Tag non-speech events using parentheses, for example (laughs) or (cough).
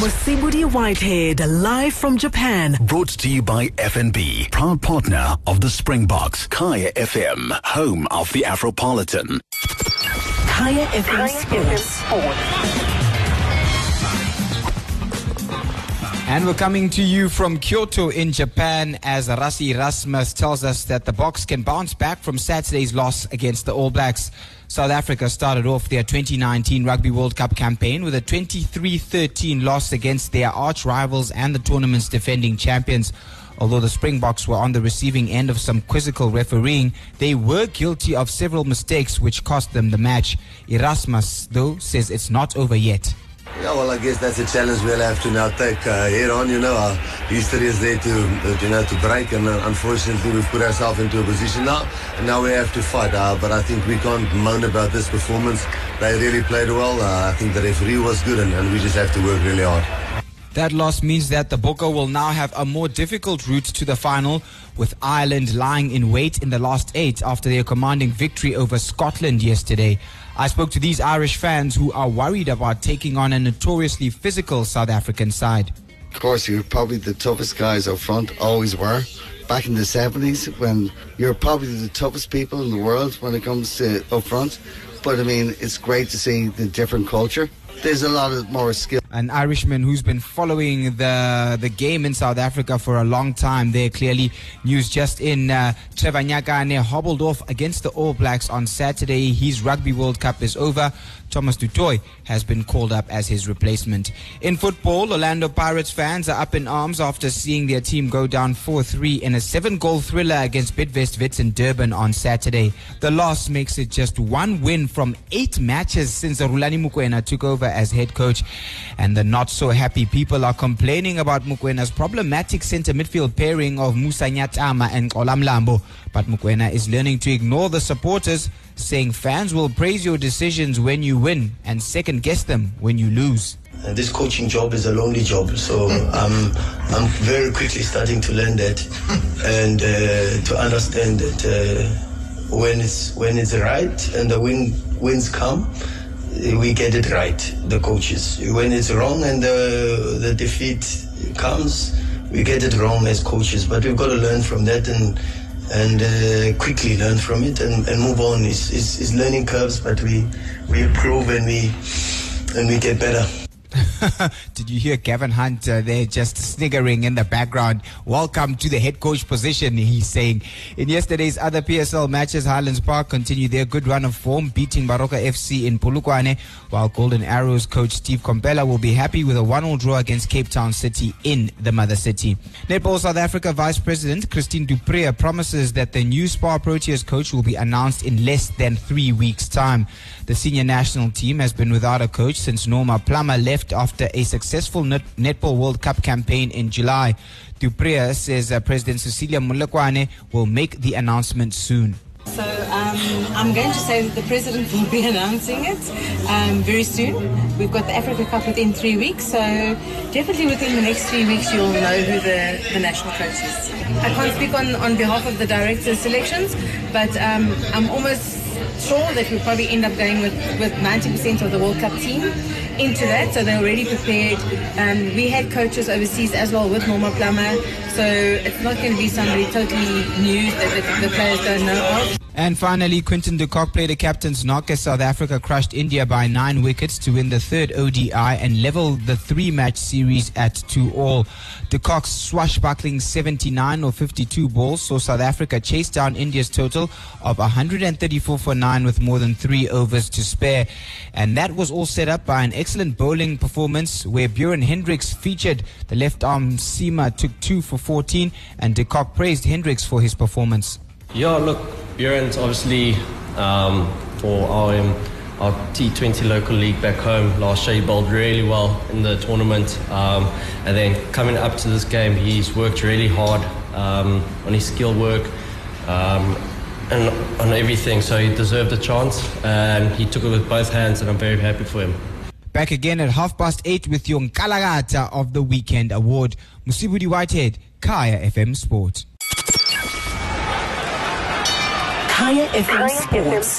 Mosibodi Whitehead, live from Japan. Brought to you by FNB, proud partner of the Springboks. Kaya FM, home of the Afropolitan. Kaya FM Sports. And we're coming to you from Kyoto in Japan as Rassie Erasmus tells us that the Boks can bounce back from Saturday's loss against the All Blacks. South Africa started off their 2019 Rugby World Cup campaign with a 23-13 loss against their arch rivals and the tournament's defending champions. Although the Springboks were on the receiving end of some quizzical refereeing, they were guilty of several mistakes which cost them the match. Erasmus, though, says it's not over yet. Yeah, well, I guess that's a challenge we'll have to now take uh, head on. You know, our history is there to, uh, you know, to break, and uh, unfortunately, we've put ourselves into a position now, and now we have to fight. Uh, but I think we can't moan about this performance. They really played well. Uh, I think the referee was good, and, and we just have to work really hard. That loss means that the Bokke will now have a more difficult route to the final, with Ireland lying in wait in the last eight after their commanding victory over Scotland yesterday. I spoke to these Irish fans who are worried about taking on a notoriously physical South African side. Of course, you're probably the toughest guys up front, always were. Back in the 70s, when you're probably the toughest people in the world when it comes to up front. But I mean, it's great to see the different culture. There's a lot of more skill an Irishman who's been following the the game in South Africa for a long time. There, clearly, news just in. Uh, Trevor Nyakane hobbled off against the All Blacks on Saturday. His Rugby World Cup is over. Thomas du Toit has been called up as his replacement. In football, Orlando Pirates fans are up in arms after seeing their team go down 4-3 in a seven-goal thriller against Bidvest Wits in Durban on Saturday. The loss makes it just one win from eight matches since Rhulani Mokoena took over as head coach. And the not so happy people are complaining about Mokoena's problematic centre midfield pairing of Musa Nyatama and Xola Mlambo. But Mukwena is learning to ignore the supporters, saying fans will praise your decisions when you win and second guess them when you lose. And this coaching job is a lonely job, so I'm I'm very quickly starting to learn that (laughs) and uh, to understand that uh, when it's when it's right and the win wins come we get it right, the coaches. When it's wrong and the, the defeat comes, we get it wrong as coaches. But we've got to learn from that and and uh, quickly learn from it and, and move on. It's, it's, it's learning curves, but we we improve and we and we get better. (laughs) Did you hear Gavin Hunt uh, there just sniggering in the background? Welcome to the head coach position, he's saying. In yesterday's other PSL matches, Highlands Park continued their good run of form, beating Baroka FC in Polokwane, while Golden Arrows coach Steve Komphela will be happy with a one-all draw against Cape Town City in the mother city. Netball South Africa Vice President Christine du Preez promises that the new Spar Proteas coach will be announced in less than three weeks' time. The senior national team has been without a coach since Norma Plummer left after a successful Net- Netball World Cup campaign in July. du Preez says uh, President Cecilia Molokwane will make the announcement soon. So um, I'm going to say that the president will be (laughs) announcing it um, very soon. We've got the Africa Cup within three weeks, so definitely within the next three weeks you'll know who the, the national coach is. I can't speak on, on behalf of the director's selections, but um, I'm almost sure that we'll probably end up going with, with 90% of the World Cup team into that, so they're already prepared. Um, we had coaches overseas as well with Norma Plummer, so it's not going to be somebody totally new that the, the players don't know of. And finally, Quinton de Kock played a captain's knock as South Africa crushed India by nine wickets to win the third ODI and level the three match series at two all. De Kock's swashbuckling 79 or 52 balls saw South Africa chase down India's total of 134 for nine with more than three overs to spare. And that was all set up by an excellent bowling performance where Beuran Hendricks featured. The left arm seamer took two for 14 and de Kock praised Hendricks for his performance. Yeah, look, Beuran's obviously um, for our, um, our T20 local league back home last year, he bowled really well in the tournament. Um, and then coming up to this game, he's worked really hard um, on his skill work um, and on everything. So he deserved a chance and he took it with both hands, and I'm very happy for him. Back again at half past eight with your Nkalagata of the Weekend Award. Mosibodi Whitehead, Kaya FM Sport. Kaya FM Sports.